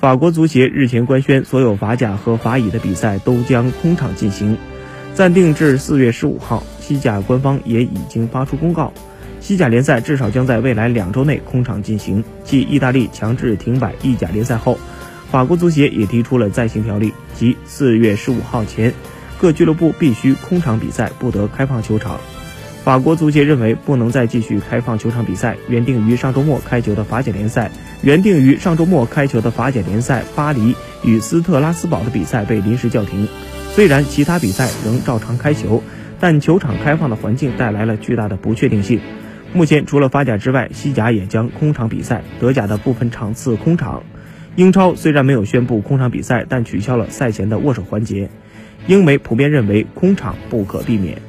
法国足协日前官宣，所有法甲和法乙的比赛都将空场进行，暂定至四月十五号。西甲官方也已经发出公告，西甲联赛至少将在未来两周内空场进行。继意大利强制停摆意甲联赛后，法国足协也提出了再行条例，即四月十五号前，各俱乐部必须空场比赛，不得开放球场。法国足协认为，不能再继续开放球场比赛。原定于上周末开球的法甲联赛，原定于上周末开球的法甲联赛巴黎与斯特拉斯堡的比赛被临时叫停。虽然其他比赛仍照常开球，但球场开放的环境带来了巨大的不确定性。目前，除了法甲之外，西甲也将空场比赛，德甲的部分场次空场。英超虽然没有宣布空场比赛，但取消了赛前的握手环节。英媒普遍认为，空场不可避免。